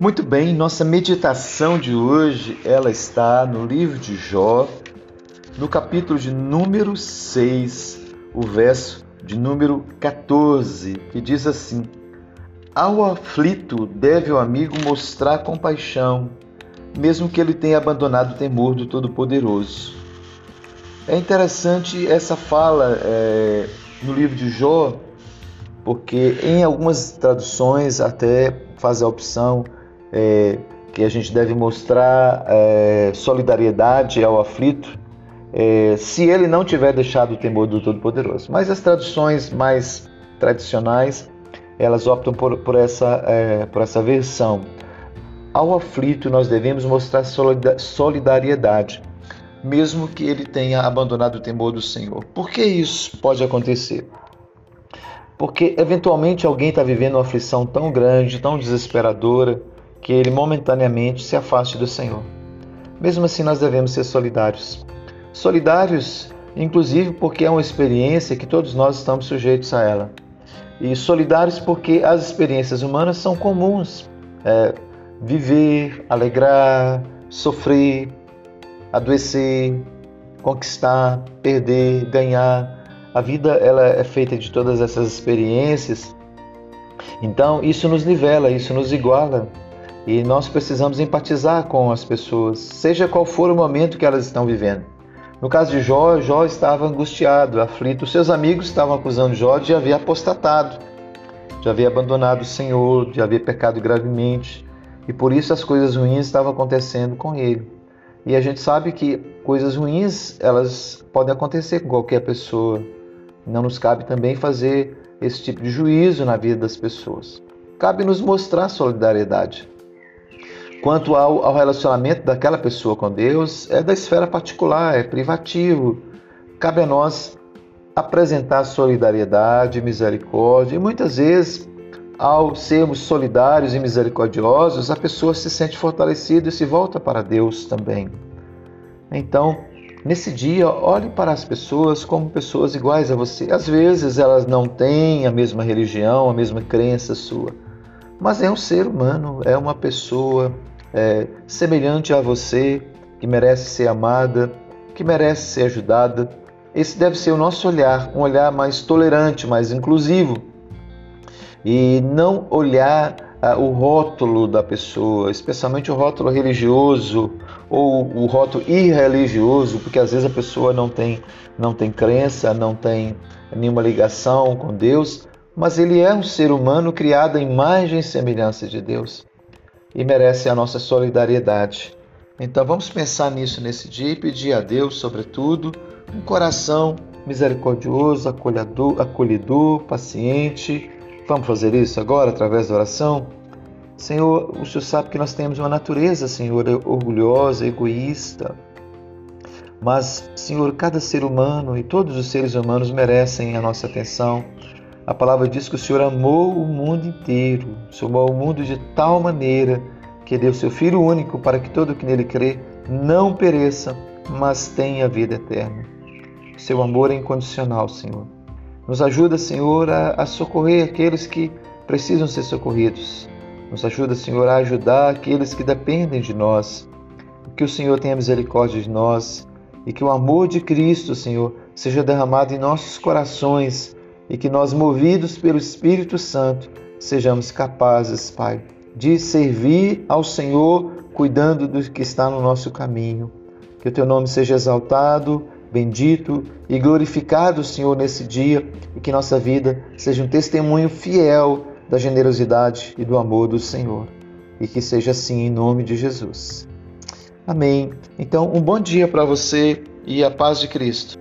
Muito bem, nossa meditação de hoje, ela está no livro de Jó, no capítulo de número 6, o verso de número 14, que diz assim: Ao aflito deve o amigo mostrar compaixão, mesmo que ele tenha abandonado o temor do Todo-Poderoso. É interessante essa fala é, no livro de Jó, porque em algumas traduções até faz a opção é, que a gente deve mostrar é, solidariedade ao aflito, é, se ele não tiver deixado o temor do Todo-Poderoso. Mas as traduções mais tradicionais, elas optam por, por, essa, é, por essa versão. Ao aflito, nós devemos mostrar solidariedade, mesmo que ele tenha abandonado o temor do Senhor. Por que isso pode acontecer? Porque eventualmente alguém está vivendo uma aflição tão grande, tão desesperadora, que ele momentaneamente se afaste do Senhor. Mesmo assim, nós devemos ser solidários. Solidários, inclusive, porque é uma experiência que todos nós estamos sujeitos a ela. E solidários porque as experiências humanas são comuns. É, viver, alegrar, sofrer, adoecer, conquistar, perder, ganhar. A vida ela é feita de todas essas experiências. Então, isso nos nivela, isso nos iguala. E nós precisamos empatizar com as pessoas, seja qual for o momento que elas estão vivendo. No caso de Jó, Jó estava angustiado, aflito. Seus amigos estavam acusando Jó de haver apostatado, de haver abandonado o Senhor, de haver pecado gravemente. E por isso as coisas ruins estavam acontecendo com ele. E a gente sabe que coisas ruins, elas podem acontecer com qualquer pessoa. Não nos cabe também fazer esse tipo de juízo na vida das pessoas. Cabe nos mostrar solidariedade. Quanto ao, ao relacionamento daquela pessoa com Deus, é da esfera particular, é privativo. Cabe a nós apresentar solidariedade, misericórdia, e muitas vezes, ao sermos solidários e misericordiosos, a pessoa se sente fortalecida e se volta para Deus também. Então, nesse dia, olhe para as pessoas como pessoas iguais a você. Às vezes elas não têm a mesma religião, a mesma crença sua, mas é um ser humano, é uma pessoa é, semelhante a você, que merece ser amada, que merece ser ajudada. Esse deve ser o nosso olhar, um olhar mais tolerante, mais inclusivo. E não olhar ah, o rótulo da pessoa, especialmente o rótulo religioso ou o rótulo irreligioso, porque às vezes a pessoa não tem, não tem crença, não tem nenhuma ligação com Deus, mas ele é um ser humano criado à imagem e semelhança de Deus e merece a nossa solidariedade. Então vamos pensar nisso nesse dia e pedir a Deus, sobretudo, um coração misericordioso, acolhedor, acolhedor, paciente. Vamos fazer isso agora através da oração? Senhor, o Senhor sabe que nós temos uma natureza, Senhor, orgulhosa, egoísta. Mas, Senhor, cada ser humano e todos os seres humanos merecem a nossa atenção a palavra diz que o Senhor amou o mundo inteiro, o Senhor amou o mundo de tal maneira que deu seu Filho único para que todo que nele crê não pereça, mas tenha vida eterna. Seu amor é incondicional, Senhor. Nos ajuda, Senhor, a, a socorrer aqueles que precisam ser socorridos. Nos ajuda, Senhor, a ajudar aqueles que dependem de nós. Que o Senhor tenha misericórdia de nós e que o amor de Cristo, Senhor, seja derramado em nossos corações e que nós, movidos pelo Espírito Santo, sejamos capazes, Pai, de servir ao Senhor cuidando do que está no nosso caminho. Que o teu nome seja exaltado, bendito e glorificado, Senhor, nesse dia e que nossa vida seja um testemunho fiel da generosidade e do amor do Senhor. E que seja assim em nome de Jesus. Amém. Então, um bom dia para você e a paz de Cristo.